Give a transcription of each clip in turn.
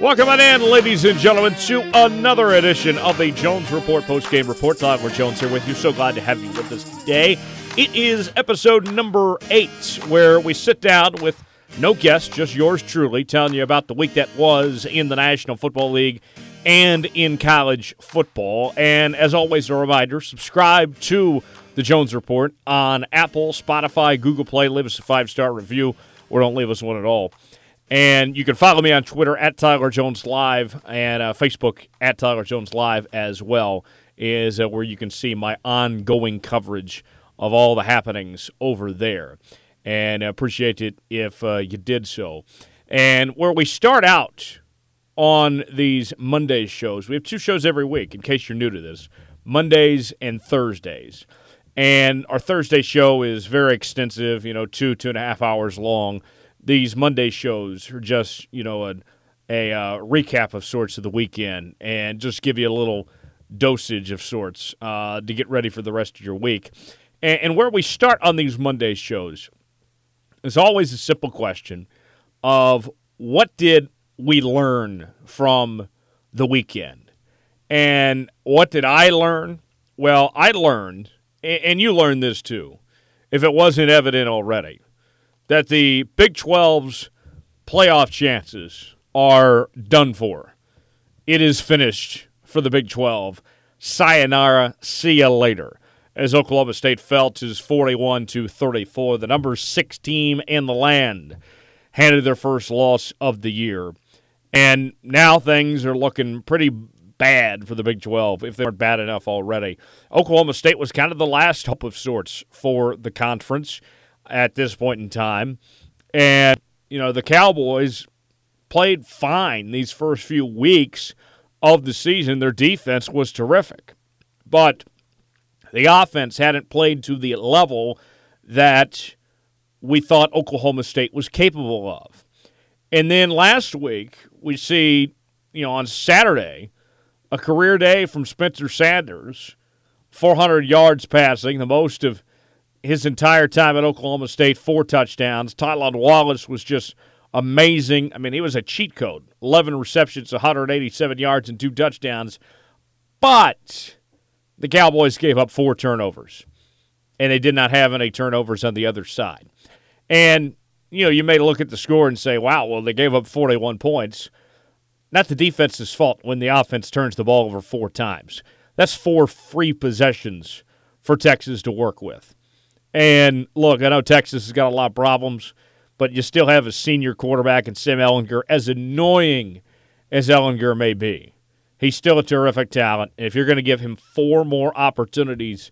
Welcome on in, ladies and gentlemen, to another edition of the Jones Report post-game report. Tyler Jones here with you. So glad to have you with us today. It is episode number eight, where we sit down with no guest, just yours truly, telling you about the week that was in the National Football League and in college football. And as always, a reminder: subscribe to the Jones Report on Apple, Spotify, Google Play. Leave us a five-star review, or don't leave us one at all. And you can follow me on Twitter at Tyler Jones Live and uh, Facebook at Tyler Jones Live as well, is uh, where you can see my ongoing coverage of all the happenings over there. And I appreciate it if uh, you did so. And where we start out on these Monday shows, we have two shows every week, in case you're new to this Mondays and Thursdays. And our Thursday show is very extensive, you know, two, two and a half hours long these Monday shows are just you know a, a uh, recap of sorts of the weekend and just give you a little dosage of sorts uh, to get ready for the rest of your week. And, and where we start on these Monday shows is always a simple question of what did we learn from the weekend, and what did I learn? Well, I learned, and you learned this too, if it wasn't evident already that the Big 12's playoff chances are done for. It is finished for the Big 12. Sayonara, see you later. As Oklahoma State fell to 41 to 34, the number six team in the land handed their first loss of the year. And now things are looking pretty bad for the Big 12 if they weren't bad enough already. Oklahoma State was kind of the last hope of sorts for the conference at this point in time. And, you know, the Cowboys played fine these first few weeks of the season. Their defense was terrific. But the offense hadn't played to the level that we thought Oklahoma State was capable of. And then last week, we see, you know, on Saturday, a career day from Spencer Sanders, 400 yards passing, the most of his entire time at Oklahoma State, four touchdowns. Tylan Wallace was just amazing. I mean, he was a cheat code 11 receptions, 187 yards, and two touchdowns. But the Cowboys gave up four turnovers, and they did not have any turnovers on the other side. And, you know, you may look at the score and say, wow, well, they gave up 41 points. Not the defense's fault when the offense turns the ball over four times. That's four free possessions for Texas to work with. And look, I know Texas has got a lot of problems, but you still have a senior quarterback in Sam Ehlinger, as annoying as Ehlinger may be. He's still a terrific talent. And if you're going to give him four more opportunities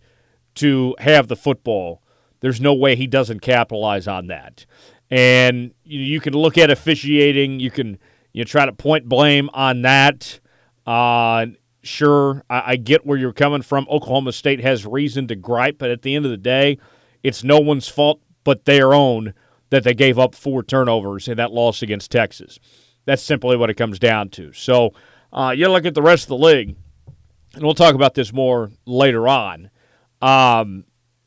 to have the football, there's no way he doesn't capitalize on that. And you can look at officiating. You can you try to point blame on that. Uh, sure, I, I get where you're coming from. Oklahoma State has reason to gripe, but at the end of the day, it's no one's fault but their own that they gave up four turnovers in that loss against Texas. That's simply what it comes down to. So uh, you look at the rest of the league, and we'll talk about this more later on. Um,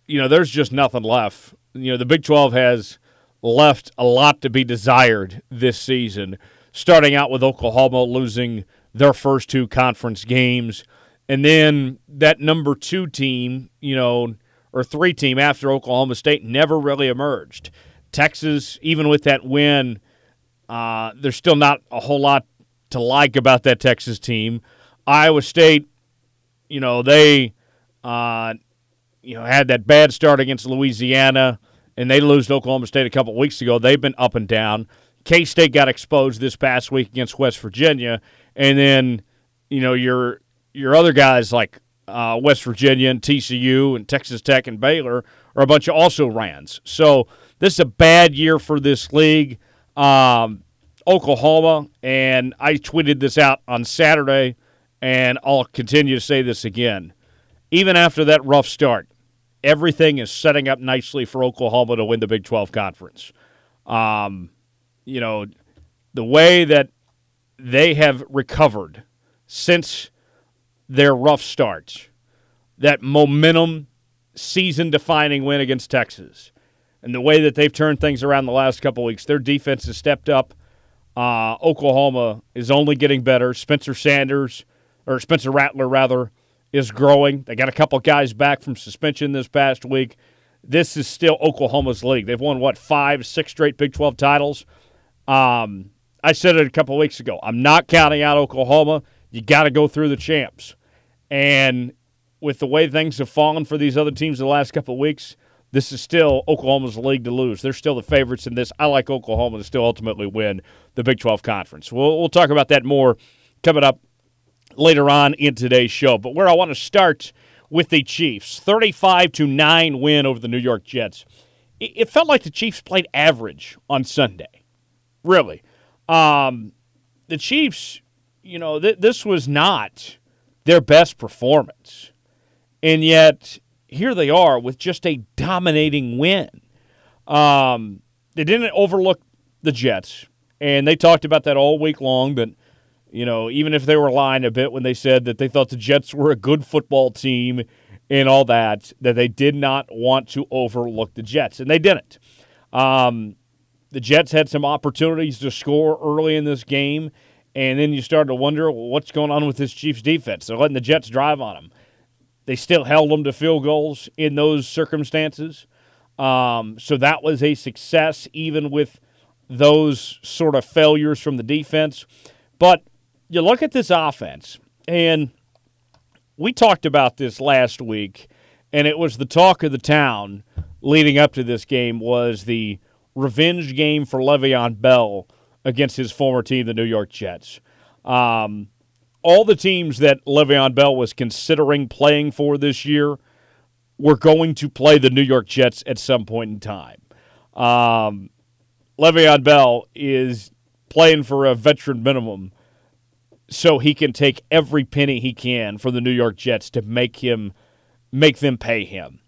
you know, there's just nothing left. You know, the Big 12 has left a lot to be desired this season, starting out with Oklahoma losing their first two conference games. And then that number two team, you know, or three team after Oklahoma State never really emerged. Texas, even with that win, uh, there's still not a whole lot to like about that Texas team. Iowa State, you know, they uh, you know had that bad start against Louisiana, and they lose to Oklahoma State a couple weeks ago. They've been up and down. K State got exposed this past week against West Virginia, and then you know your your other guys like uh, West Virginia and TCU and Texas Tech and Baylor are a bunch of also rans. So this is a bad year for this league. Um, Oklahoma, and I tweeted this out on Saturday, and I'll continue to say this again. Even after that rough start, everything is setting up nicely for Oklahoma to win the Big 12 conference. Um, you know, the way that they have recovered since their rough starts, that momentum, season defining win against Texas, and the way that they've turned things around the last couple weeks. Their defense has stepped up. Uh, Oklahoma is only getting better. Spencer Sanders, or Spencer Rattler, rather, is growing. They got a couple guys back from suspension this past week. This is still Oklahoma's league. They've won, what, five, six straight Big 12 titles? Um, I said it a couple weeks ago. I'm not counting out Oklahoma. You got to go through the champs. And with the way things have fallen for these other teams the last couple of weeks, this is still Oklahoma's league to lose. They're still the favorites in this. I like Oklahoma to still ultimately win the Big 12 conference. We'll, we'll talk about that more coming up later on in today's show. But where I want to start with the Chiefs 35 to 9 win over the New York Jets. It, it felt like the Chiefs played average on Sunday. Really. Um, the Chiefs, you know, th- this was not their best performance. And yet, here they are with just a dominating win. Um, they didn't overlook the Jets, and they talked about that all week long. But you know, even if they were lying a bit when they said that they thought the Jets were a good football team and all that, that they did not want to overlook the Jets, and they didn't. Um, the Jets had some opportunities to score early in this game, and then you start to wonder what's going on with this Chiefs defense. They're letting the Jets drive on them. They still held them to field goals in those circumstances. Um, so that was a success, even with those sort of failures from the defense. But you look at this offense, and we talked about this last week, and it was the talk of the town leading up to this game was the revenge game for Le'Veon Bell against his former team, the New York Jets. Um, all the teams that Le'Veon Bell was considering playing for this year were going to play the New York Jets at some point in time. Um, Le'Veon Bell is playing for a veteran minimum, so he can take every penny he can from the New York Jets to make him make them pay him.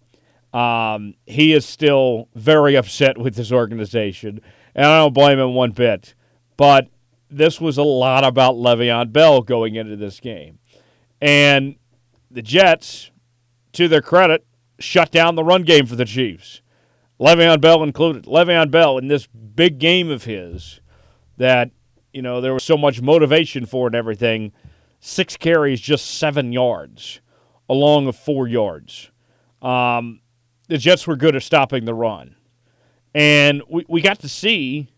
Um, he is still very upset with this organization, and I don't blame him one bit. But this was a lot about Le'Veon Bell going into this game. And the Jets, to their credit, shut down the run game for the Chiefs. Le'Veon Bell included. Le'Veon Bell in this big game of his that, you know, there was so much motivation for and everything. Six carries, just seven yards, along of four yards. Um, the Jets were good at stopping the run. And we, we got to see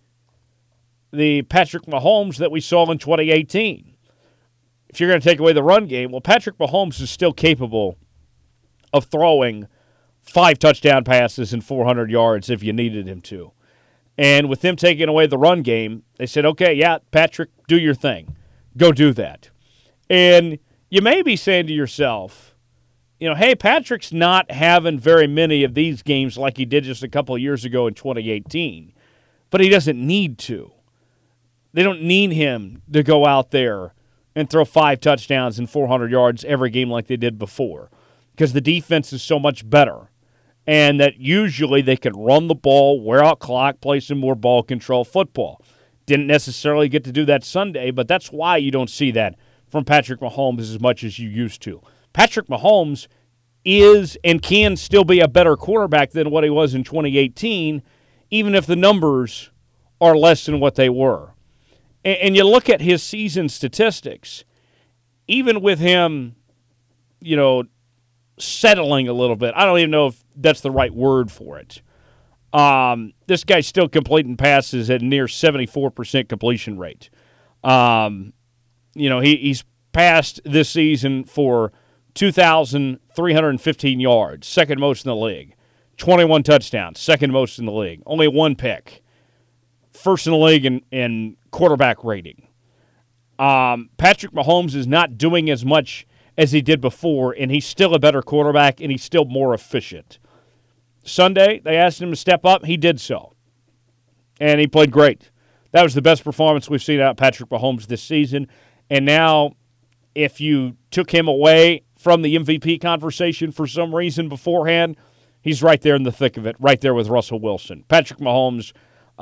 the Patrick Mahomes that we saw in 2018. If you're going to take away the run game, well, Patrick Mahomes is still capable of throwing five touchdown passes and 400 yards if you needed him to. And with them taking away the run game, they said, okay, yeah, Patrick, do your thing. Go do that. And you may be saying to yourself, you know, hey, Patrick's not having very many of these games like he did just a couple years ago in 2018, but he doesn't need to. They don't need him to go out there and throw five touchdowns and 400 yards every game like they did before because the defense is so much better. And that usually they can run the ball, wear out clock, play some more ball control football. Didn't necessarily get to do that Sunday, but that's why you don't see that from Patrick Mahomes as much as you used to. Patrick Mahomes is and can still be a better quarterback than what he was in 2018, even if the numbers are less than what they were and, and you look at his season statistics, even with him, you know, settling a little bit. I don't even know if that's the right word for it. Um, this guy's still completing passes at near 74% completion rate. Um, you know, he, he's passed this season for 2,315 yards, second most in the league. 21 touchdowns, second most in the league. Only one pick first in the league in, in quarterback rating. Um, Patrick Mahomes is not doing as much as he did before, and he's still a better quarterback, and he's still more efficient. Sunday, they asked him to step up. He did so, and he played great. That was the best performance we've seen out of Patrick Mahomes this season. And now, if you took him away from the MVP conversation for some reason beforehand, he's right there in the thick of it, right there with Russell Wilson. Patrick Mahomes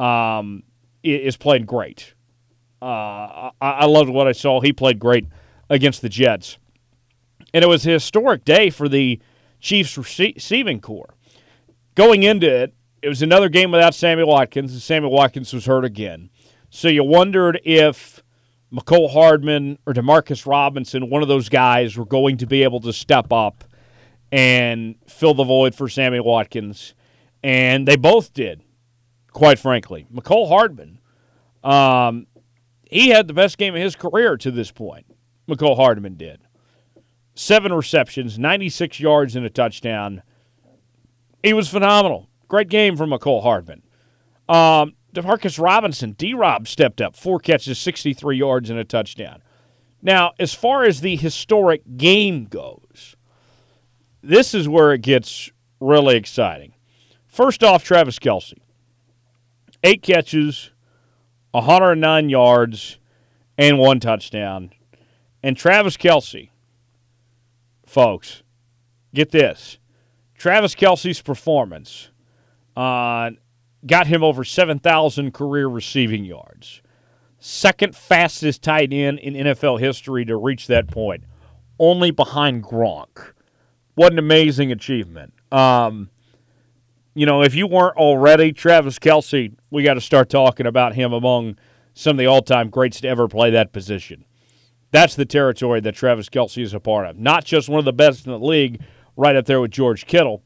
um, is playing great. Uh, I, I loved what I saw. He played great against the Jets. And it was a historic day for the Chiefs receiving corps. Going into it, it was another game without Sammy Watkins, and Sammy Watkins was hurt again. So you wondered if Mecole Hardman or Demarcus Robinson, one of those guys, were going to be able to step up and fill the void for Sammy Watkins. And they both did, quite frankly. Mecole Hardman, um, he had the best game of his career to this point. Mecole Hardman did. Seven receptions, 96 yards, and a touchdown. He was phenomenal. Great game from Mecole Hardman. Um, Demarcus Robinson, D Rob stepped up, four catches, 63 yards, and a touchdown. Now, as far as the historic game goes, this is where it gets really exciting. First off, Travis Kelce, Eight catches, 109 yards, and one touchdown. And Travis Kelce, folks, get this. Travis Kelce's performance uh, got him over 7,000 career receiving yards. Second fastest tight end in NFL history to reach that point, only behind Gronk. What an amazing achievement. Um, you know, if you weren't already, Travis Kelce, we got to start talking about him among some of the all time greats to ever play that position. That's the territory that Travis Kelce is a part of. Not just one of the best in the league, right up there with George Kittle,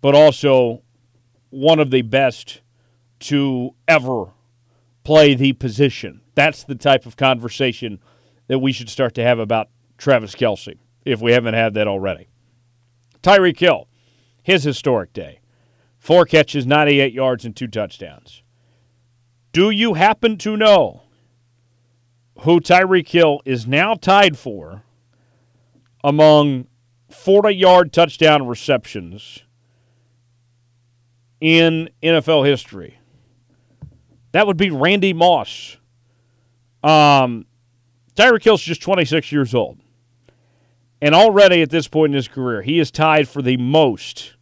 but also one of the best to ever play the position. That's the type of conversation that we should start to have about Travis Kelce, if we haven't had that already. Tyreek Hill, his historic day. Four catches, 98 yards, and two touchdowns. Do you happen to know who Tyreek Hill is now tied for among 40 yard touchdown receptions in NFL history? That would be Randy Moss. Um, Tyreek Hill's just 26 years old. And already at this point in his career, he is tied for the most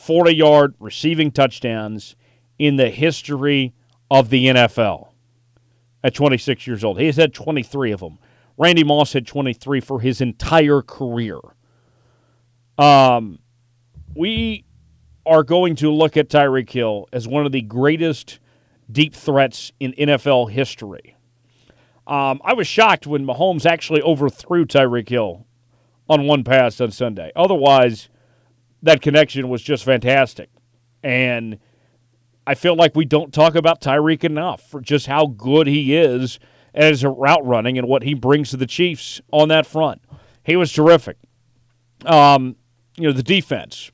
40 yard receiving touchdowns in the history of the NFL at 26 years old. He has had 23 of them. Randy Moss had 23 for his entire career. Um, we are going to look at Tyreek Hill as one of the greatest deep threats in NFL history. Um, I was shocked when Mahomes actually overthrew Tyreek Hill on one pass on Sunday. Otherwise, that connection was just fantastic. And I feel like we don't talk about Tyreek enough for just how good he is as a route running and what he brings to the Chiefs on that front. He was terrific. Um, you know, the defense.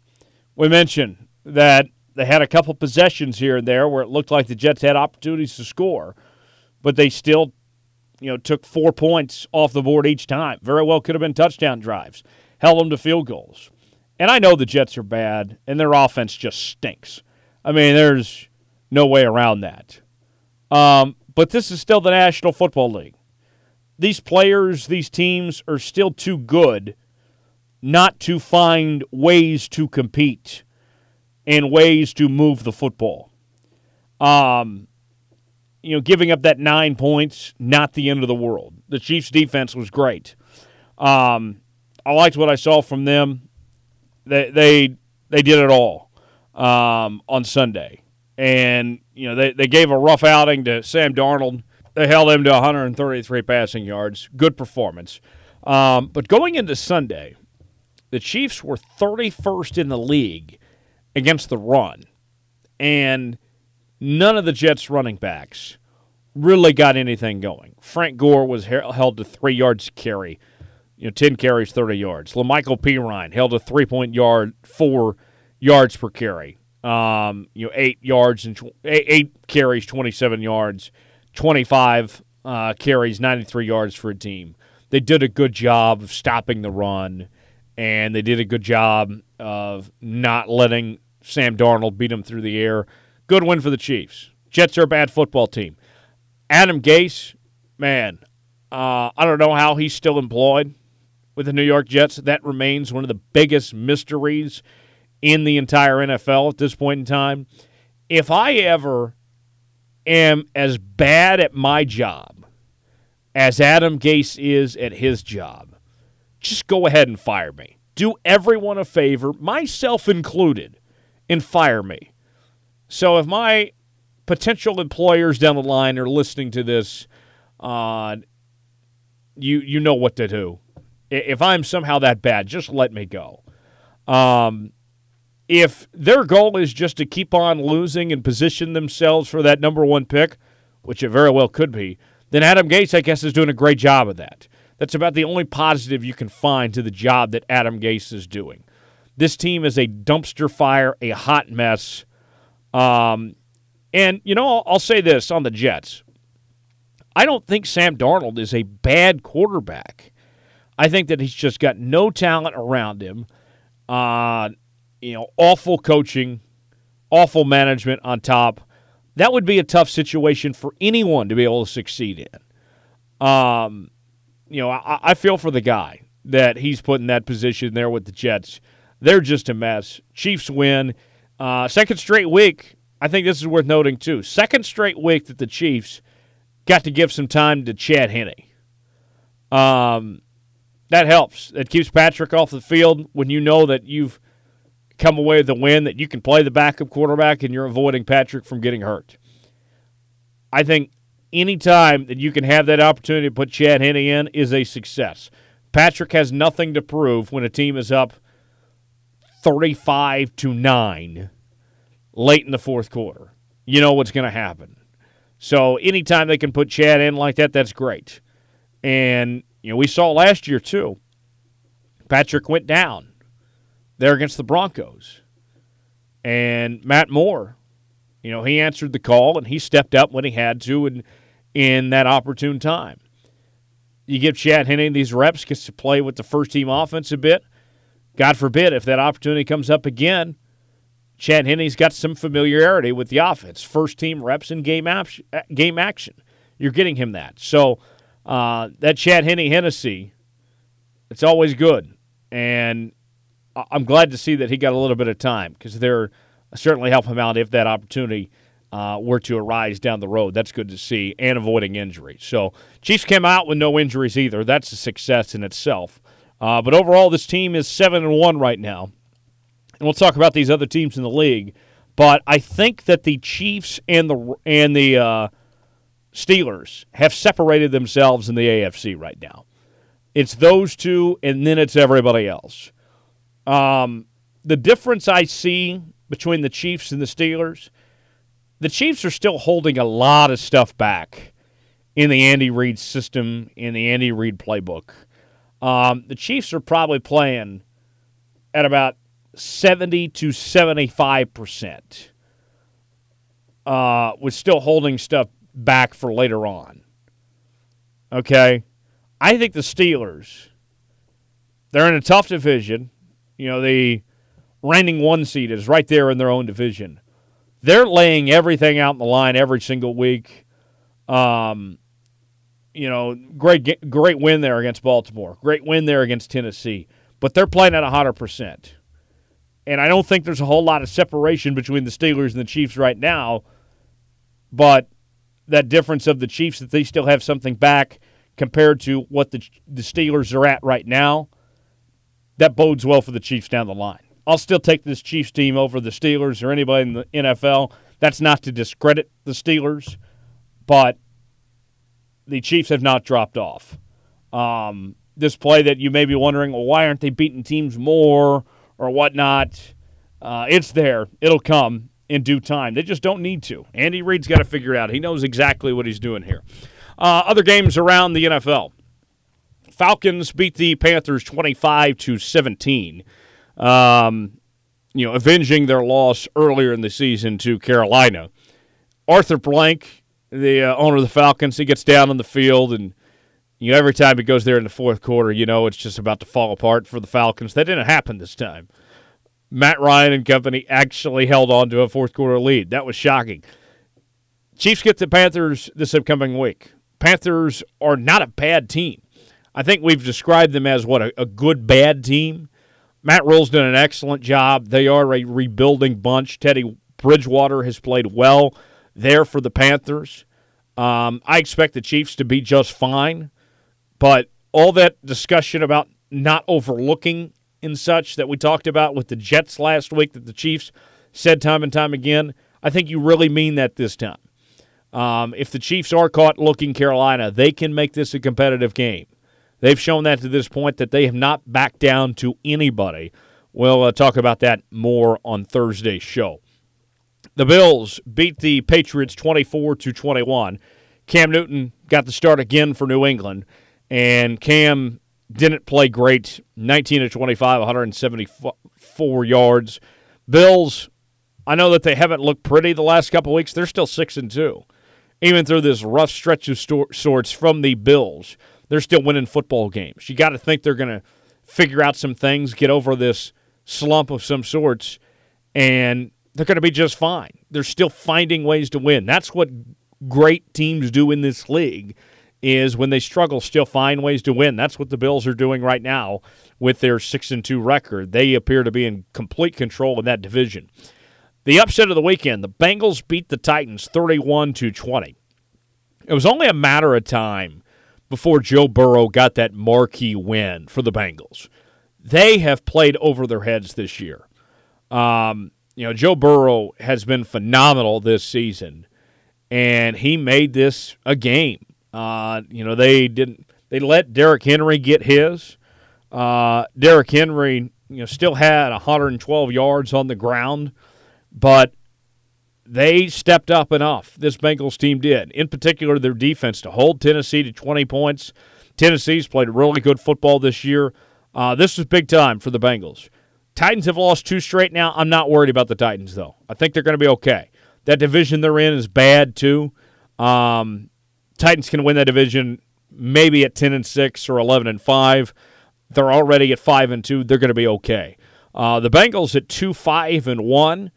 We mentioned that they had a couple possessions here and there where it looked like the Jets had opportunities to score, but they still, you know, took four points off the board each time. Very well could have been touchdown drives, held them to field goals. And I know the Jets are bad, and their offense just stinks. I mean, there's no way around that. Um, but this is still the National Football League. These players, these teams are still too good not to find ways to compete and ways to move the football. Um, you know, giving up that nine points, not the end of the world. The Chiefs' defense was great. Um, I liked what I saw from them. They they they did it all um, on Sunday, and you know they they gave a rough outing to Sam Darnold. They held him to 133 passing yards. Good performance. Um, but going into Sunday, the Chiefs were 31st in the league against the run, and none of the Jets' running backs really got anything going. Frank Gore was held to three yards carry, you know, 10 carries, 30 yards. La'Mical Perine held a three point yard, four yards per carry. Um, you know, eight yards and tw- eight carries, 27 yards, 25 uh, carries, 93 yards for a team. They did a good job of stopping the run, and they did a good job of not letting Sam Darnold beat them through the air. Good win for the Chiefs. Jets are a bad football team. Adam Gase, man, uh, I don't know how he's still employed with the New York Jets. That remains one of the biggest mysteries in the entire NFL at this point in time. If I ever am as bad at my job as Adam Gase is at his job, just go ahead and fire me. Do everyone a favor, myself included, and fire me. So if my potential employers down the line are listening to this, uh, you you know what to do. If I'm somehow that bad, just let me go. Um, if their goal is just to keep on losing and position themselves for that number one pick, which it very well could be, then Adam Gase, I guess, is doing a great job of that. That's about the only positive you can find to the job that Adam Gase is doing. This team is a dumpster fire, a hot mess. Um, and, you know, I'll, I'll say this on the Jets I don't think Sam Darnold is a bad quarterback. I think that he's just got no talent around him. Uh, you know, awful coaching, awful management on top. That would be a tough situation for anyone to be able to succeed in. Um, you know, I, I feel for the guy that he's put in that position there with the Jets. They're just a mess. Chiefs win. Uh, second straight week. I think this is worth noting too. Second straight week that the Chiefs got to give some time to Chad Henne. Um, that helps. It keeps Patrick off the field when you know that you've come away with a win, that you can play the backup quarterback and you're avoiding Patrick from getting hurt. I think any time that you can have that opportunity to put Chad Henne in is a success. Patrick has nothing to prove when a team is up 35 to 9 late in the fourth quarter. You know what's going to happen. So anytime they can put Chad in like that, that's great. And you know, we saw last year too. Patrick went down there against the Broncos. And Matt Moore, you know, he answered the call and he stepped up when he had to and in that opportune time. You give Chad Henne these reps, gets to play with the first team offense a bit. God forbid if that opportunity comes up again, Chad Henne's got some familiarity with the offense, first team reps and game, ap- uh, game action. You're getting him that. So uh, that Chad Henne Hennessy, it's always good. And I'm glad to see that he got a little bit of time because they're certainly help him out if that opportunity uh, were to arise down the road. That's good to see and avoiding injuries. So Chiefs came out with no injuries either. That's a success in itself. Uh, but overall, this team is seven and one right now and we'll talk about these other teams in the league. But I think that the Chiefs and the and the uh, Steelers have separated themselves in the AFC right now. It's those two, and then it's everybody else. Um, the difference I see between the Chiefs and the Steelers, the Chiefs are still holding a lot of stuff back in the Andy Reid system, in the Andy Reid playbook. Um, the Chiefs are probably playing at about 70 to 75 percent, uh, with still holding stuff back for later on. Okay, I think the Steelers, they're in a tough division. You know, the reigning one seed is right there in their own division. They're laying everything out in the line every single week. Um, you know, great great win there against Baltimore. Great win there against Tennessee. But they're playing at 100%. And I don't think there's a whole lot of separation between the Steelers and the Chiefs right now. But that difference of the Chiefs that they still have something back compared to what the the Steelers are at right now, that bodes well for the Chiefs down the line. I'll still take this Chiefs team over the Steelers or anybody in the NFL. That's not to discredit the Steelers, but the Chiefs have not dropped off. Um, this play that you may be wondering, well, why aren't they beating teams more? or whatnot. Uh, it's there. It'll come in due time. They just don't need to. Andy Reid's got to figure it out. He knows exactly what he's doing here. Uh, other games around the NFL. Falcons beat the Panthers 25 to 17. Um, you know, avenging their loss earlier in the season to Carolina. Arthur Blank, the uh, owner of the Falcons, he gets down on the field and you know, every time he goes there in the fourth quarter, you know it's just about to fall apart for the Falcons. That didn't happen this time. Matt Ryan and company actually held on to a fourth quarter lead. That was shocking. Chiefs get the Panthers this upcoming week. Panthers are not a bad team. I think we've described them as what a, a good bad team. Matt Rhule's done an excellent job. They are a rebuilding bunch. Teddy Bridgewater has played well there for the Panthers. Um, I expect the Chiefs to be just fine. But all that discussion about not overlooking and such that we talked about with the Jets last week that the Chiefs said time and time again, I think you really mean that this time. Um, if the Chiefs are caught looking Carolina, they can make this a competitive game. They've shown that to this point that they have not backed down to anybody. We'll uh, talk about that more on Thursday's show. The Bills beat the Patriots 24 to 21. Cam Newton got the start again for New England, and Cam didn't play great. 19 to 25, 174 yards. Bills, I know that they haven't looked pretty the last couple weeks. They're still 6 and 2. Even through this rough stretch of sorts from the Bills, they're still winning football games. You got to think they're going to figure out some things, get over this slump of some sorts, and they're going to be just fine. They're still finding ways to win. That's what great teams do in this league is when they struggle still find ways to win. That's what the Bills are doing right now with their 6 and 2 record. They appear to be in complete control in that division. The upset of the weekend, the Bengals beat the Titans 31 to 20. It was only a matter of time before Joe Burrow got that marquee win for the Bengals. They have played over their heads this year. Um, you know, Joe Burrow has been phenomenal this season, and he made this a game. Uh, you know, they didn't they let Derrick Henry get his. Uh, Derrick Henry, you know, still had 112 yards on the ground, but they stepped up enough. This Bengals team did. In particular, their defense to hold Tennessee to 20 points. Tennessee's played really good football this year. Uh, this was big time for the Bengals. Titans have lost two straight now. I'm not worried about the Titans, though. I think they're going to be okay. That division they're in is bad, too. Um, Titans can win that division maybe at 10 and 6 or 11 and 5. They're already at 5 and 2. They're going to be okay. Uh, the Bengals at 2 5 and 1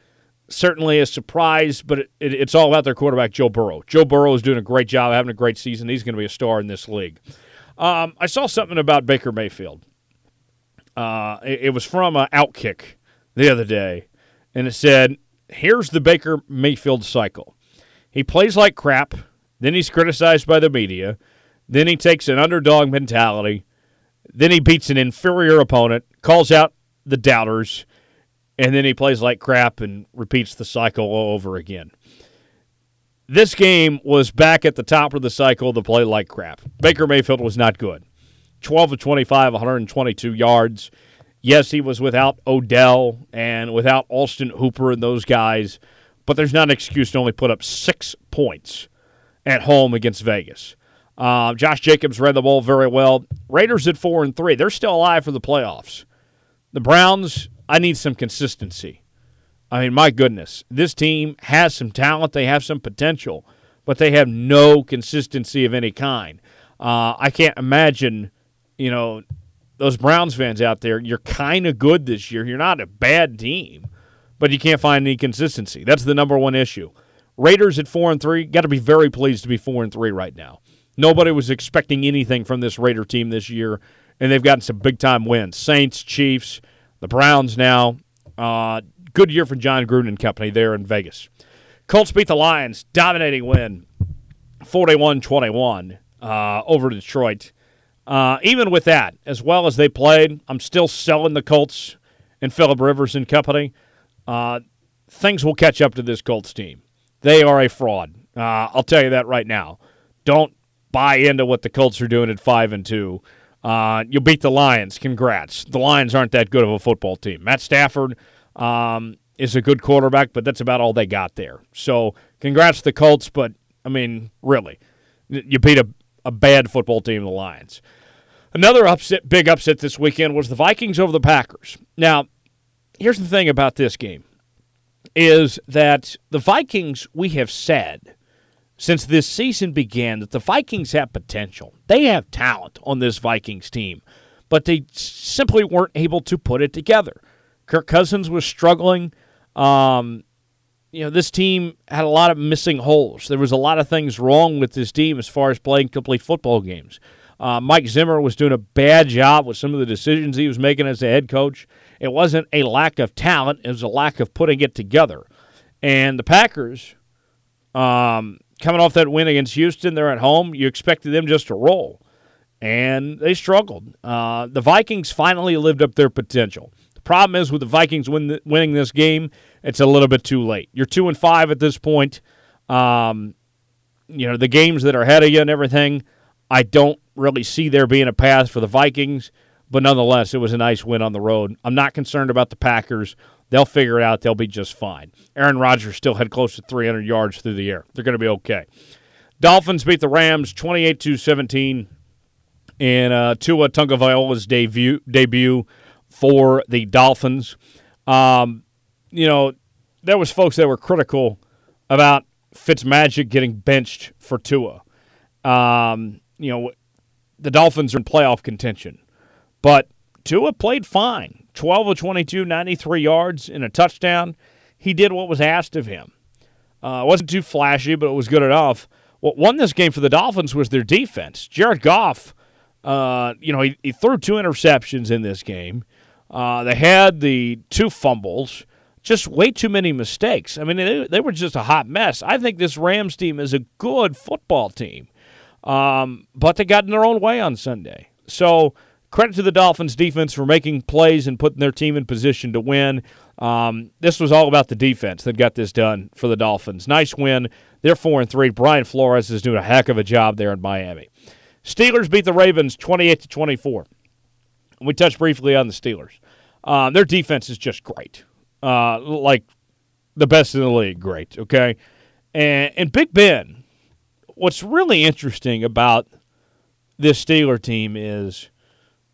certainly a surprise, but it, it, it's all about their quarterback, Joe Burrow. Joe Burrow is doing a great job, having a great season. He's going to be a star in this league. Um, I saw something about Baker Mayfield. Uh, it, it, was from Outkick the other day, and it said, Here's the Baker Mayfield cycle. He plays like crap, then he's criticized by the media, then he takes an underdog mentality, then he beats an inferior opponent, calls out the doubters and then he plays like crap and repeats the cycle all over again. This game was back at the top of the cycle to play like crap. Baker Mayfield was not good. 12 of 25, 122 yards. Yes, he was without Odell and without Austin Hooper and those guys, but there's not an excuse to only put up six points at home against Vegas. Uh, Josh Jacobs read the ball very well. Raiders at four and three. They're still alive for the playoffs. The Browns I need some consistency. I mean, my goodness, this team has some talent, they have some potential, but they have no consistency of any kind. Uh, I can't imagine, you know, those Browns fans out there. You're kind of good this year. You're not a bad team, but you can't find any consistency. That's the number one issue. Raiders at four and three. Got to be very pleased to be four and three right now. Nobody was expecting anything from this Raider team this year, and they've gotten some big time wins. Saints, Chiefs. The Browns now. Uh, good year for Jon Gruden and company there in Vegas. Colts beat the Lions, dominating win, 41 21 uh, over Detroit. Uh, even with that, as well as they played, I'm still selling the Colts and Philip Rivers and company. Uh, things will catch up to this Colts team. They are a fraud. Uh, I'll tell you that right now. Don't buy into what the Colts are doing at five and two. Uh, you beat the Lions. Congrats. The Lions aren't that good of a football team. Matt Stafford um, is a good quarterback, but that's about all they got there. So, congrats to the Colts, but I mean, really, you beat a, a bad football team, the Lions. Another upset, big upset this weekend was the Vikings over the Packers. Now, here's the thing about this game is that the Vikings, we have said, since this season began that the Vikings have potential. They have talent on this Vikings team, but they simply weren't able to put it together. Kirk Cousins was struggling. Um, you know, this team had a lot of missing holes. There was a lot of things wrong with this team as far as playing complete football games. Uh, Mike Zimmer was doing a bad job with some of the decisions he was making as a head coach. It wasn't a lack of talent, it was a lack of putting it together. And the Packers, um, coming off that win against Houston, they're at home. You expected them just to roll, and they struggled. Uh, the Vikings finally lived up their potential. The problem is with the Vikings win winning this game, it's a little bit too late. You're two and five at this point. Um, you know, the games that are ahead of you and everything, I don't really see there being a path for the Vikings. But nonetheless, it was a nice win on the road. I'm not concerned about the Packers. They'll figure it out. They'll be just fine. Aaron Rodgers still had close to 300 yards through the air. They're going to be okay. Dolphins beat the Rams 28 to 17 in uh, Tua Tagovailoa's debut debut for the Dolphins. Um, you know, there was folks that were critical about Fitzmagic getting benched for Tua. Um, you know, the Dolphins are in playoff contention, but Tua played fine. 12 of 22, 93 yards and a touchdown. He did what was asked of him. Uh, wasn't too flashy, but it was good enough. What won this game for the Dolphins was their defense. Jared Goff, uh, you know, he, he, threw two interceptions in this game. Uh, they had the two fumbles, just way too many mistakes. I mean, they, they were just a hot mess. I think this Rams team is a good football team, um, but they got in their own way on Sunday. So credit to the Dolphins defense for making plays and putting their team in position to win. Um, this was all about the defense that got this done for the Dolphins. Nice win. They're four and three. Brian Flores is doing a heck of a job there in Miami. Steelers beat the Ravens twenty-eight to twenty-four. We touched briefly on the Steelers. Uh, their defense is just great, uh, like the best in the league. Great, okay. And and Big Ben, what's really interesting about this Steeler team is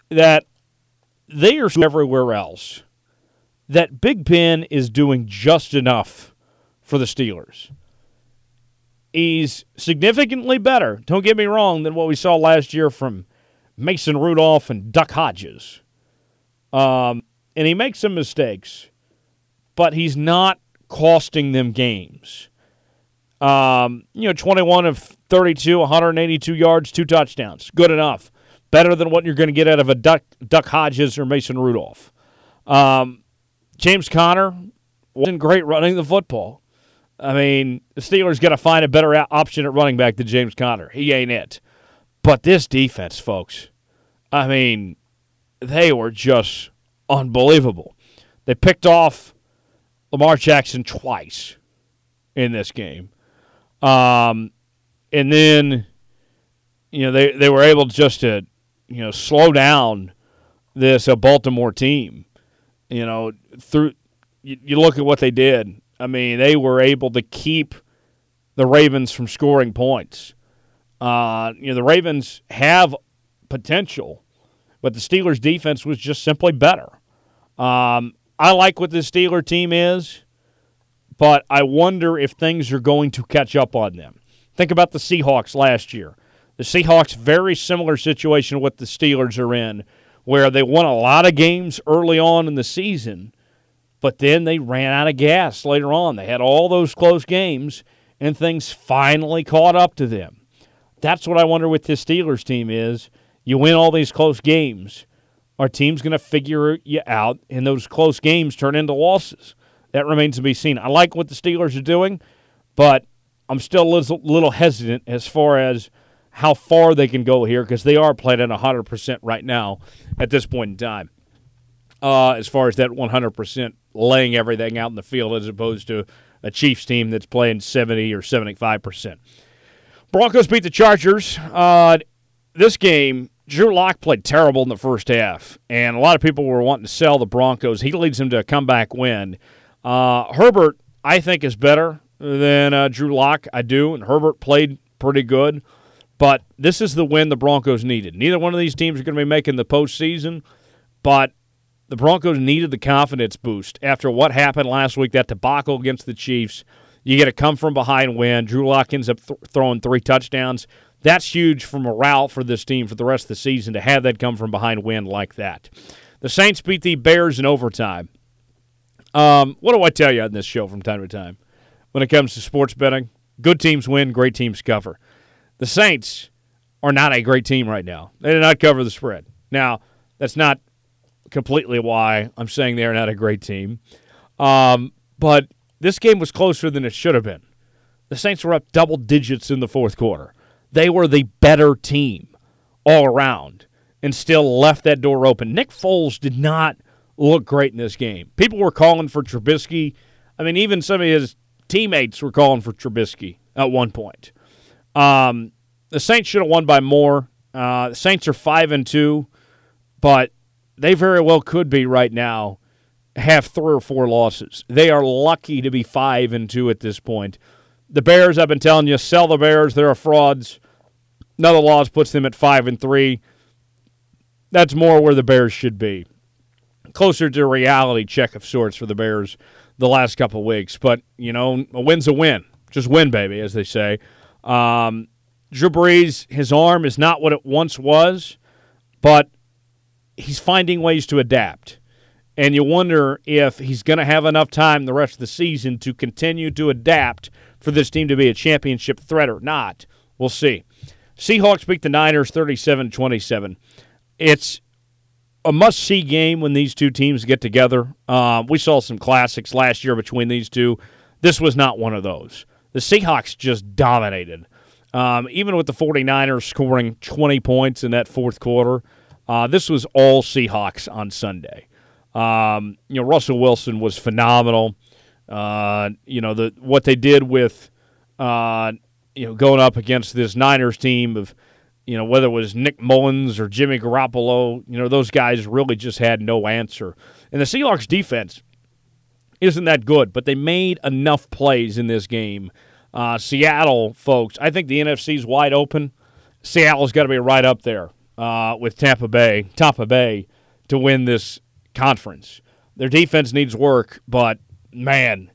that they are everywhere else. That Big Ben is doing just enough for the Steelers. He's significantly better, don't get me wrong, than what we saw last year from Mason Rudolph and Duck Hodges. Um, and he makes some mistakes, but he's not costing them games. Um, you know, 21 of 32, 182 yards, two touchdowns. Good enough better than what you're going to get out of a Duck, Duck Hodges or Mason Rudolph. Um, James Conner wasn't great running the football. I mean, the Steelers got to find a better option at running back than James Conner. He ain't it. But this defense, folks, I mean, they were just unbelievable. They picked off Lamar Jackson twice in this game. Um, and then, you know, they, they were able just to you know slow down this Baltimore team. You know, through you, you look at what they did. I mean, they were able to keep the Ravens from scoring points. Uh, you know, the Ravens have potential, but the Steelers' defense was just simply better. Um, I like what the Steeler team is, but I wonder if things are going to catch up on them. Think about the Seahawks last year. The Seahawks, very similar situation what the Steelers are in, where they won a lot of games early on in the season, but then they ran out of gas later on. They had all those close games, and things finally caught up to them. That's what I wonder with this Steelers team is you win all these close games. Our team's going to figure you out, and those close games turn into losses. That remains to be seen. I like what the Steelers are doing, but I'm still a little, little hesitant as far as – how far they can go here because they are playing at 100% right now at this point in time. Uh, as far as that 100% laying everything out in the field as opposed to a Chiefs team that's playing 70 or 75%. Broncos beat the Chargers. Uh, this game, Drew Lock played terrible in the first half, and a lot of people were wanting to sell the Broncos. He leads them to a comeback win. Uh, Herbert, I think, is better than uh, Drew Lock. I do, and Herbert played pretty good. But this is the win the Broncos needed. Neither one of these teams are going to be making the postseason, but the Broncos needed the confidence boost after what happened last week, that debacle against the Chiefs. You get a come from behind win. Drew Lock ends up th- throwing three touchdowns. That's huge for morale for this team for the rest of the season to have that come from behind win like that. The Saints beat the Bears in overtime. Um, what do I tell you on this show from time to time when it comes to sports betting? Good teams win, great teams cover. The Saints are not a great team right now. They did not cover the spread. Now, that's not completely why I'm saying they're not a great team. Um, but this game was closer than it should have been. The Saints were up double digits in the fourth quarter. They were the better team all around and still left that door open. Nick Foles did not look great in this game. People were calling for Trubisky. I mean, even some of his teammates were calling for Trubisky at one point. Um, the Saints should have won by more. Uh, the Saints are five and two, but they very well could be right now have three or four losses. They are lucky to be five and two at this point. The Bears, I've been telling you, sell the Bears. They're a frauds. Another loss puts them at five and three. That's more where the Bears should be. Closer to a reality check of sorts for the Bears the last couple weeks. But, you know, a win's a win. Just win, baby, as they say. Um, Drew Brees, his arm is not what it once was, but he's finding ways to adapt. And you wonder if he's going to have enough time the rest of the season to continue to adapt for this team to be a championship threat or not. We'll see. Seahawks beat the Niners 37 27. It's a must see game when these two teams get together. Uh, we saw some classics last year between these two. This was not one of those. The Seahawks just dominated. Um, even with the 49ers scoring 20 points in that fourth quarter, uh, this was all Seahawks on Sunday. Um, you know, Russell Wilson was phenomenal. Uh, you know, the what they did with, uh, you know, going up against this Niners team of, you know, whether it was Nick Mullens or Jimmy Garoppolo, you know, those guys really just had no answer. And the Seahawks defense isn't that good, but they made enough plays in this game uh, Seattle, folks, I think the NFC's wide open. Seattle's got to be right up there uh, with Tampa Bay, Tampa Bay, to win this conference. Their defense needs work, but man,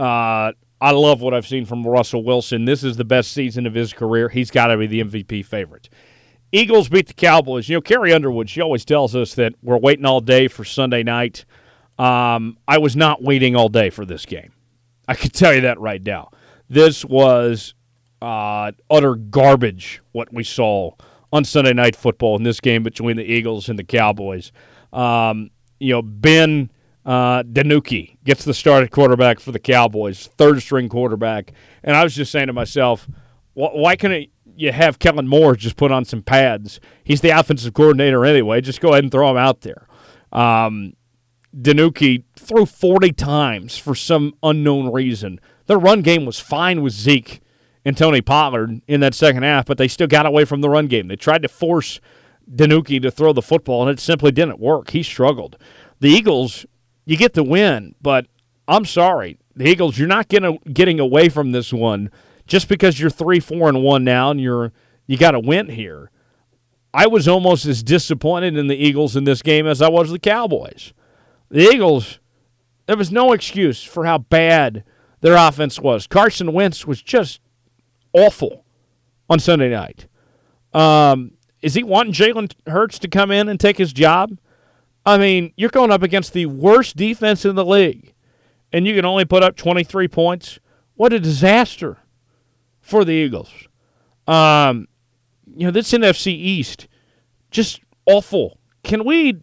uh, I love what I've seen from Russell Wilson. This is the best season of his career. He's got to be the MVP favorite. Eagles beat the Cowboys. You know, Carrie Underwood, she always tells us that we're waiting all day for Sunday night. Um, I was not waiting all day for this game. I can tell you that right now. This was uh, utter garbage, what we saw on Sunday Night Football in this game between the Eagles and the Cowboys. Um, you know, Ben uh, DiNucci gets the starting quarterback for the Cowboys, third string quarterback. And I was just saying to myself, why can't you have Kellen Moore just put on some pads? He's the offensive coordinator anyway. Just go ahead and throw him out there. Um, DiNucci threw 40 times for some unknown reason. Their run game was fine with Zeke and Tony Pollard in that second half, but they still got away from the run game. They tried to force DiNucci to throw the football, and it simply didn't work. He struggled. The Eagles, you get the win, but I'm sorry. The Eagles, you're not getting getting away from this one just because you're three, four, and one now, and you're you got a win here. I was almost as disappointed in the Eagles in this game as I was the Cowboys. The Eagles, there was no excuse for how bad their offense was. Carson Wentz was just awful on Sunday night. Um, is he wanting Jalen Hurts to come in and take his job? I mean, you're going up against the worst defense in the league, and you can only put up 23 points. What a disaster for the Eagles. Um, you know, this NFC East, just awful. Can we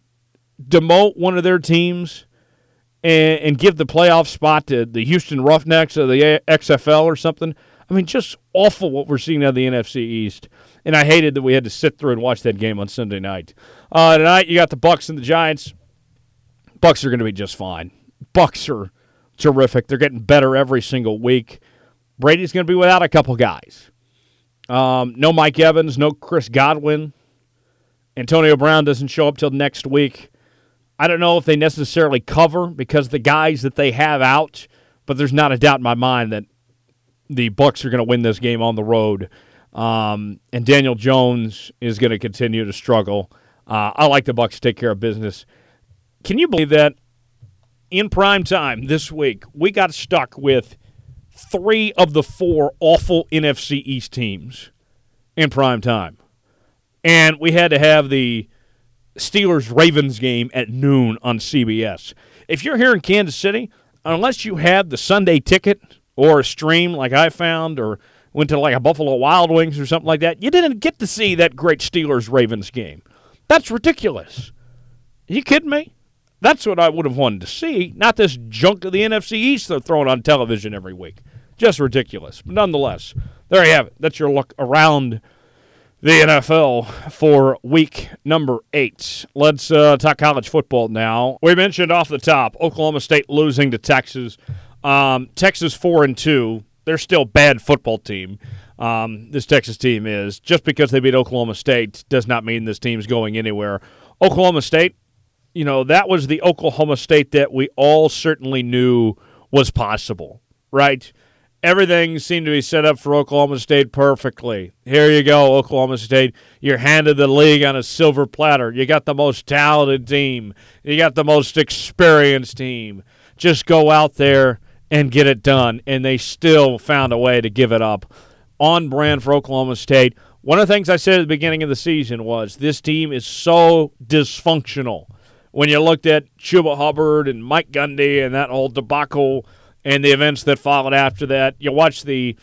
demote one of their teams and, and give the playoff spot to the Houston Roughnecks of the XFL or something. I mean, just awful what we're seeing out of the NFC East. And I hated that we had to sit through and watch that game on Sunday night. Uh, tonight you got the Bucks and the Giants. Bucks are going to be just fine. Bucks are terrific. They're getting better every single week. Brady's going to be without a couple guys. Um, no Mike Evans, no Chris Godwin. Antonio Brown doesn't show up till next week. I don't know if they necessarily cover because the guys that they have out, but there's not a doubt in my mind that the Bucks are going to win this game on the road. Um, and Daniel Jones is going to continue to struggle. Uh, I like the Bucks to take care of business. Can you believe that in prime time this week we got stuck with three of the four awful NFC East teams in prime time, and we had to have the Steelers Ravens game at noon on CBS. If you're here in Kansas City, unless you have the Sunday ticket or a stream like I found or went to like a Buffalo Wild Wings or something like that, you didn't get to see that great Steelers Ravens game. That's ridiculous. Are you kidding me? That's what I would have wanted to see, not this junk of the NFC East they're throwing on television every week. Just ridiculous. But nonetheless, there you have it. That's your look around the NFL for week number eight. Let's uh, talk college football now. We mentioned off the top Oklahoma State losing to Texas. Um, Texas four and two. They're still bad football team. Um, this Texas team is just because they beat Oklahoma State does not mean this team's going anywhere. Oklahoma State, you know, that was the Oklahoma State that we all certainly knew was possible, right? Everything seemed to be set up for Oklahoma State perfectly. Here you go, Oklahoma State. You're handed the league on a silver platter. You got the most talented team, you got the most experienced team. Just go out there and get it done. And they still found a way to give it up. On brand for Oklahoma State. One of the things I said at the beginning of the season was this team is so dysfunctional. When you looked at Chuba Hubbard and Mike Gundy and that whole debacle and the events that followed after that. You watch the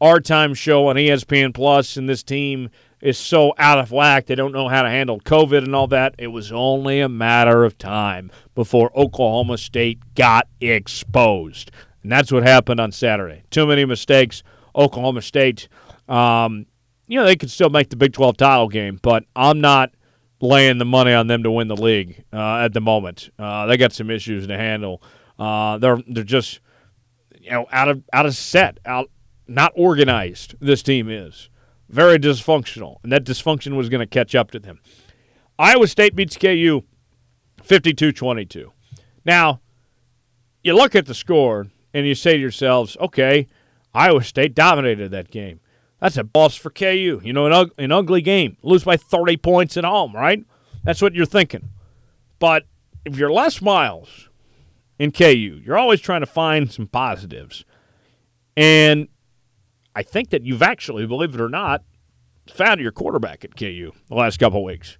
Our Time show on ESPN Plus, and this team is so out of whack. They don't know how to handle COVID and all that. It was only a matter of time before Oklahoma State got exposed. And that's what happened on Saturday. Too many mistakes. Oklahoma State, um, you know, they could still make the Big 12 title game, but I'm not laying the money on them to win the league uh, at the moment. Uh, they got some issues to handle. Uh, they're they're just you know, out of out of set, out not organized. This team is very dysfunctional, and that dysfunction was going to catch up to them. Iowa State beats KU 52-22. Now, you look at the score and you say to yourselves, okay, Iowa State dominated that game. That's a loss for KU. You know, an, an ugly game. Lose by 30 points at home, right? That's what you're thinking. But if you're Les Miles in KU. You're always trying to find some positives. And I think that you've actually, believe it or not, found your quarterback at KU the last couple weeks.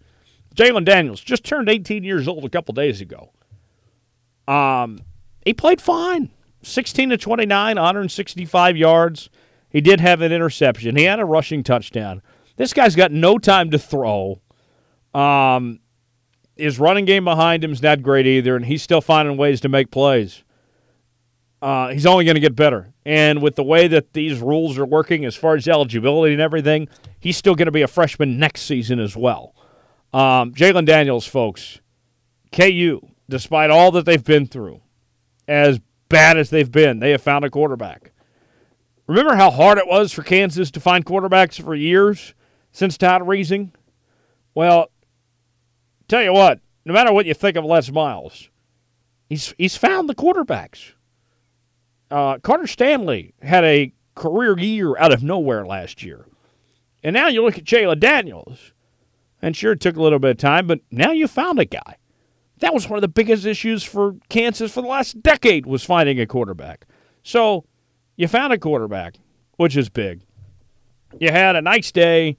Jalon Daniels just turned 18 years old a couple days ago. Um, he played fine. 16 to 29, 165 yards. He did have an interception. He had a rushing touchdown. This guy's got no time to throw. Um, his running game behind him is not great either, and he's still finding ways to make plays. Uh, he's only going to get better. And with the way that these rules are working as far as eligibility and everything, he's still going to be a freshman next season as well. Um, Jalon Daniels, folks, KU, despite all that they've been through, as bad as they've been, they have found a quarterback. Remember how hard it was for Kansas to find quarterbacks for years since Todd Reesing? Well, tell you what, no matter what you think of Les Miles, he's he's found the quarterbacks. Uh, Carter Stanley had a career year out of nowhere last year, and now you look at Jalon Daniels, and sure it took a little bit of time, but now you found a guy. That was one of the biggest issues for Kansas for the last decade was finding a quarterback. So you found a quarterback, which is big. You had a nice day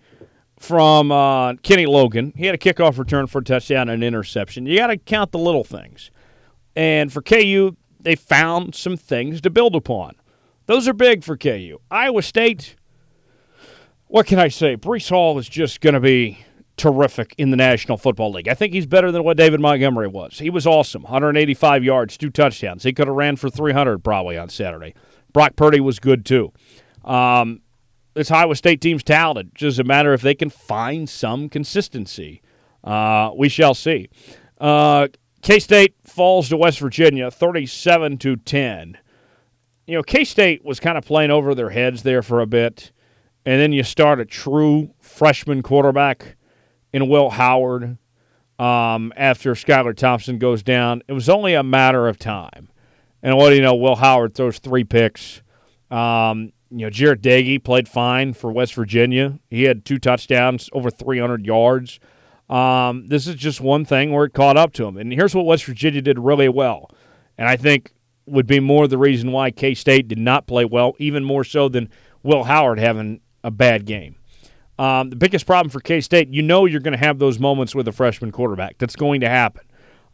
from uh, Kenny Logan. He had a kickoff return for a touchdown and an interception. You got to count the little things. And for KU, they found some things to build upon. Those are big for KU. Iowa State, what can I say? Breece Hall is just going to be terrific in the National Football League. I think he's better than what David Montgomery was. He was awesome. 185 yards, two touchdowns. He could have ran for 300 probably on Saturday. Brock Purdy was good too. Um, this Iowa State team's talented. Just a matter if they can find some consistency. Uh, we shall see. Uh, K State falls to West Virginia, thirty-seven to ten. You know, K State was kind of playing over their heads there for a bit, and then you start a true freshman quarterback in Will Howard. Um, after Skylar Thompson goes down, it was only a matter of time. And what do you know? Will Howard throws three picks. Um, you know, Jarret Doege played fine for West Virginia. He had two touchdowns, over 300 yards. Um, this is just one thing where it caught up to him. And here's what West Virginia did really well. And I think would be more the reason why K State did not play well, even more so than Will Howard having a bad game. Um, the biggest problem for K State, you know, you're going to have those moments with a freshman quarterback. That's going to happen.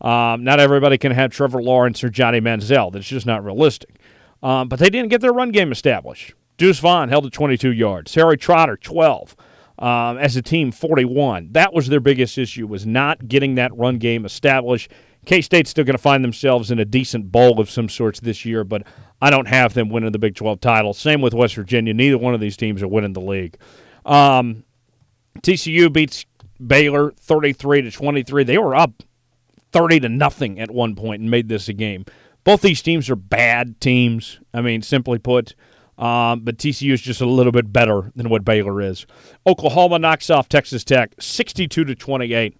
Um, not everybody can have Trevor Lawrence or Johnny Manziel. That's just not realistic. Um, but they didn't get their run game established. Deuce Vaughn held to 22 yards. Harry Trotter, 12. Um, as a team, 41. That was their biggest issue, was not getting that run game established. K-State's still going to find themselves in a decent bowl of some sorts this year, but I don't have them winning the Big 12 title. Same with West Virginia. Neither one of these teams are winning the league. Um, TCU beats Baylor 33 to 23. They were up 30 to nothing at one point and made this a game. Both these teams are bad teams. I mean, simply put, Um, but TCU is just a little bit better than what Baylor is. Oklahoma knocks off Texas Tech 62 to 28.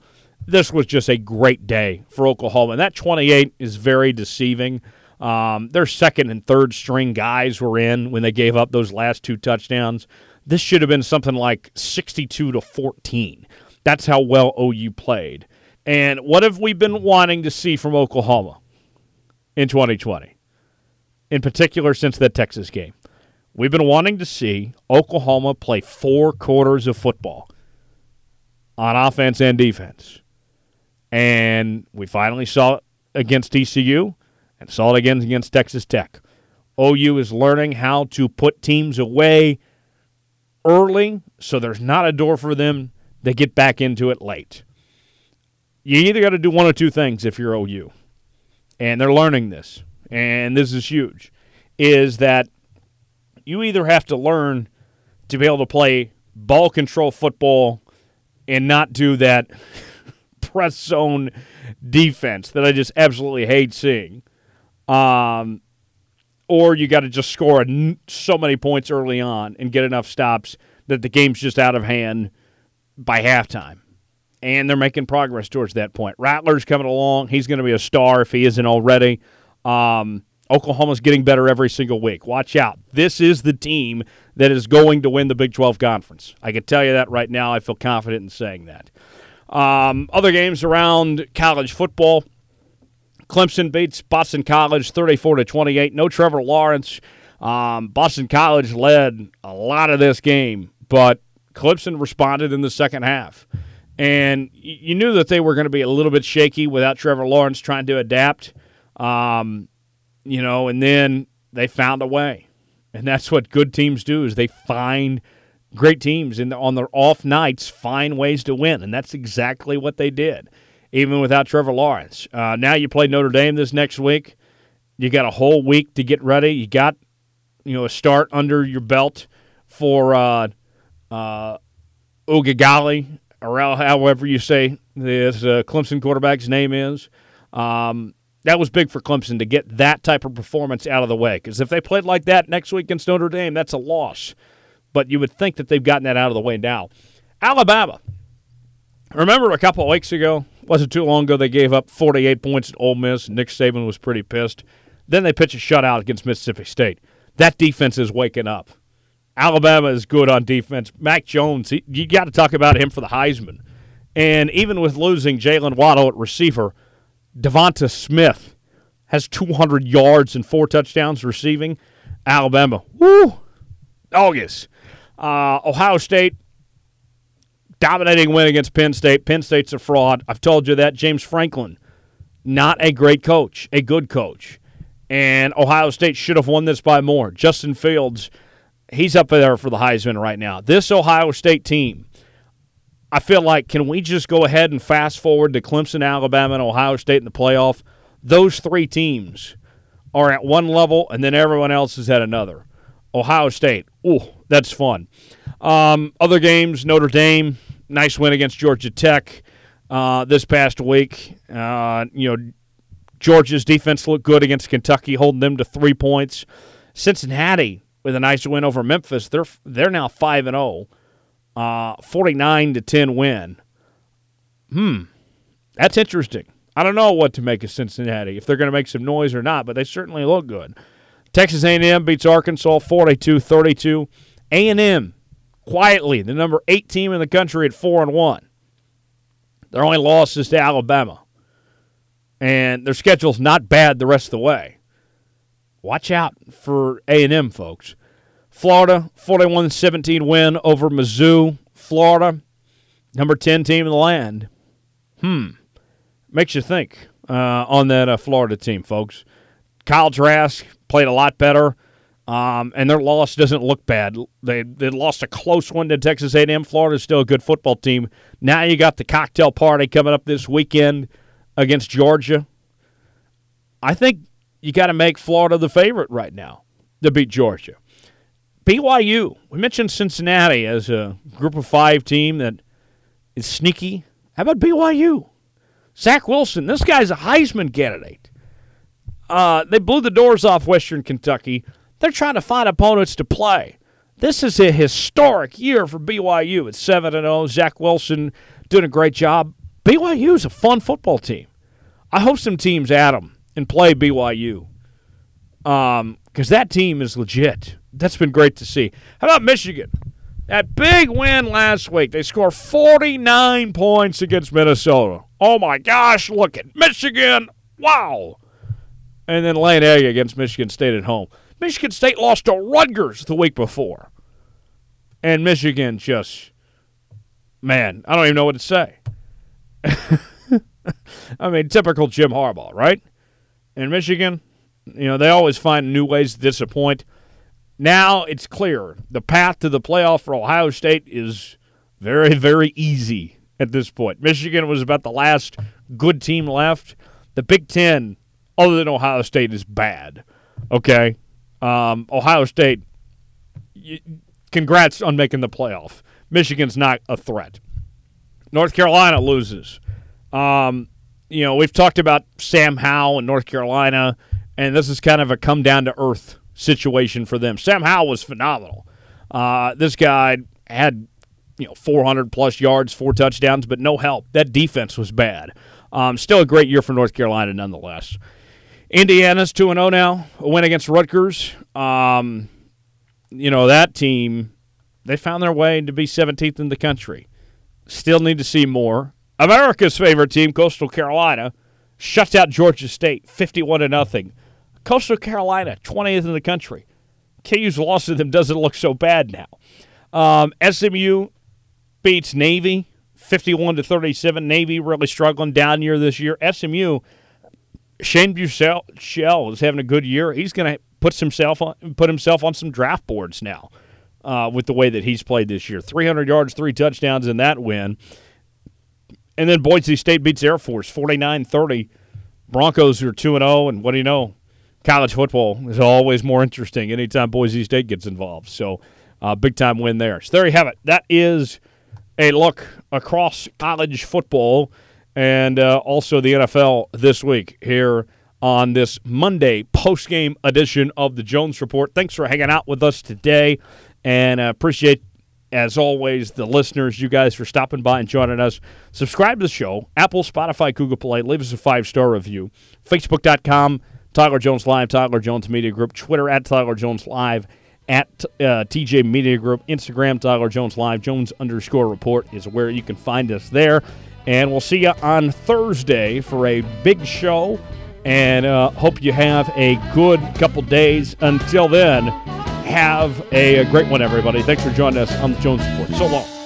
This was just a great day for Oklahoma. And that 28 is very deceiving. Um, their second and third string guys were in when they gave up those last two touchdowns. This should have been something like 62 to 14. That's how well OU played. And what have we been wanting to see from Oklahoma in 2020? In particular, since that Texas game. We've been wanting to see Oklahoma play four quarters of football on offense and defense. And we finally saw it against TCU and saw it again against Texas Tech. OU is learning how to put teams away early so there's not a door for them to get back into it late. You either got to do one or two things if you're OU. And they're learning this. And this is huge. Is that you either have to learn to be able to play ball control football and not do that press zone defense that I just absolutely hate seeing. Um, or you got to just score so many points early on and get enough stops that the game's just out of hand by halftime. And they're making progress towards that point. Rattler's coming along. He's going to be a star if he isn't already. Um, Oklahoma's getting better every single week. Watch out. This is the team that is going to win the Big 12 conference. I can tell you that right now. I feel confident in saying that. Um, other games around college football. Clemson beats Boston College 34 to 28. No Trevor Lawrence. Um, Boston College led a lot of this game, but Clemson responded in the second half. And you knew that they were going to be a little bit shaky without Trevor Lawrence trying to adapt. Um, you know, and then they found a way. And that's what good teams do is they find great teams and on their off nights find ways to win. And that's exactly what they did, even without Trevor Lawrence. Uh, now you play Notre Dame this next week. You got a whole week to get ready. You got, you know, a start under your belt for uh, uh, Uiagalelei, or however you say this uh, Clemson quarterback's name is. Um, that was big for Clemson to get that type of performance out of the way. Because if they played like that next week against Notre Dame, that's a loss. But you would think that they've gotten that out of the way now. Alabama. Remember a couple weeks ago, wasn't too long ago, they gave up 48 points at Ole Miss. Nick Saban was pretty pissed. Then they pitch a shutout against Mississippi State. That defense is waking up. Alabama is good on defense. Mac Jones, he, you got to talk about him for the Heisman. And even with losing Jaylen Waddle at receiver – Devonta Smith has 200 yards and four touchdowns receiving. Alabama, woo, August. Uh, Ohio State, dominating win against Penn State. Penn State's a fraud. I've told you that. James Franklin, not a great coach, a good coach. And Ohio State should have won this by more. Justin Fields, he's up there for the Heisman right now. This Ohio State team I feel like can we just go ahead and fast forward to Clemson, Alabama, and Ohio State in the playoff? Those three teams are at one level, and then everyone else is at another. Ohio State, ooh, that's fun. Um, other games, Notre Dame, nice win against Georgia Tech uh, this past week. Uh, you know, Georgia's defense looked good against Kentucky, holding them to three points. Cincinnati with a nice win over Memphis. They're they're now five and zero. Oh uh, 49 to 10 win. Hmm, that's interesting. I don't know what to make of Cincinnati if they're going to make some noise or not, but they certainly look good. Texas A&M beats Arkansas 42-32. A&M quietly the number 8 team in the country at 4 and 1. Their only loss is to Alabama. And their schedule's not bad the rest of the way. Watch out for A&M folks. Florida, 41 17 win over Mizzou. Florida, number 10 team in the land. Hmm. Makes you think uh, on that uh, Florida team, folks. Kyle Trask played a lot better, um, and their loss doesn't look bad. They, they lost a close one to Texas A&M. Florida's still a good football team. Now you got the cocktail party coming up this weekend against Georgia. I think you got to make Florida the favorite right now to beat Georgia. BYU. We mentioned Cincinnati as a group of five team that is sneaky. How about BYU? Zach Wilson, this guy's a Heisman candidate. Uh, they blew the doors off Western Kentucky. They're trying to find opponents to play. This is a historic year for BYU. It's 7 0. Zach Wilson doing a great job. BYU is a fun football team. I hope some teams add them and play BYU because um, that team is legit. That's been great to see. How about Michigan? That big win last week. They scored 49 points against Minnesota. Oh my gosh, look at Michigan. Wow. And then laying egg against Michigan State at home. Michigan State lost to Rutgers the week before. And Michigan just, man, I don't even know what to say. I mean, typical Jim Harbaugh, right? In Michigan, you know, they always find new ways to disappoint. Now it's clear the path to the playoff for Ohio State is very, very easy at this point. Michigan was about the last good team left. The Big Ten, other than Ohio State, is bad. Okay? Um, Ohio State, congrats on making the playoff. Michigan's not a threat. North Carolina loses. Um, you know, we've talked about Sam Howell in North Carolina, and this is kind of a come down to earth situation for them. Sam Howell was phenomenal. Uh, this guy had you know 400 plus yards, four touchdowns, but no help. That defense was bad. Um, still a great year for North Carolina, nonetheless. Indiana's 2 and 0 now, a win against Rutgers. Um, you know, that team, they found their way to be 17th in the country. Still need to see more. America's favorite team, Coastal Carolina, shuts out Georgia State 51 to nothing. Coastal Carolina, 20th in the country. KU's loss to them doesn't look so bad now. Um, SMU beats Navy 51 to 37. Navy really struggling down year this year. SMU, Shane Buechele is having a good year. He's going to put himself on, put himself on some draft boards now uh, with the way that he's played this year. 300 yards, three touchdowns in that win. And then Boise State beats Air Force 49 30. Broncos are 2 0, and what do you know? College football is always more interesting anytime Boise State gets involved. So, uh, big time win there. So, there you have it. That is a look across college football and uh, also the NFL this week here on this Monday post game edition of the Jones Report. Thanks for hanging out with us today, and appreciate as always, the listeners, you guys for stopping by and joining us. Subscribe to the show, Apple, Spotify, Google Play. Leave us a five star review. Facebook.com, Tyler Jones Live, Tyler Jones Media Group. Twitter at Tyler Jones Live, at uh, TJ Media Group. Instagram, Tyler Jones Live. Jones underscore report is where you can find us there. And we'll see you on Thursday for a big show. And uh, hope you have a good couple days. Until then, have a, a great one, everybody. Thanks for joining us on the Jones Report. So long.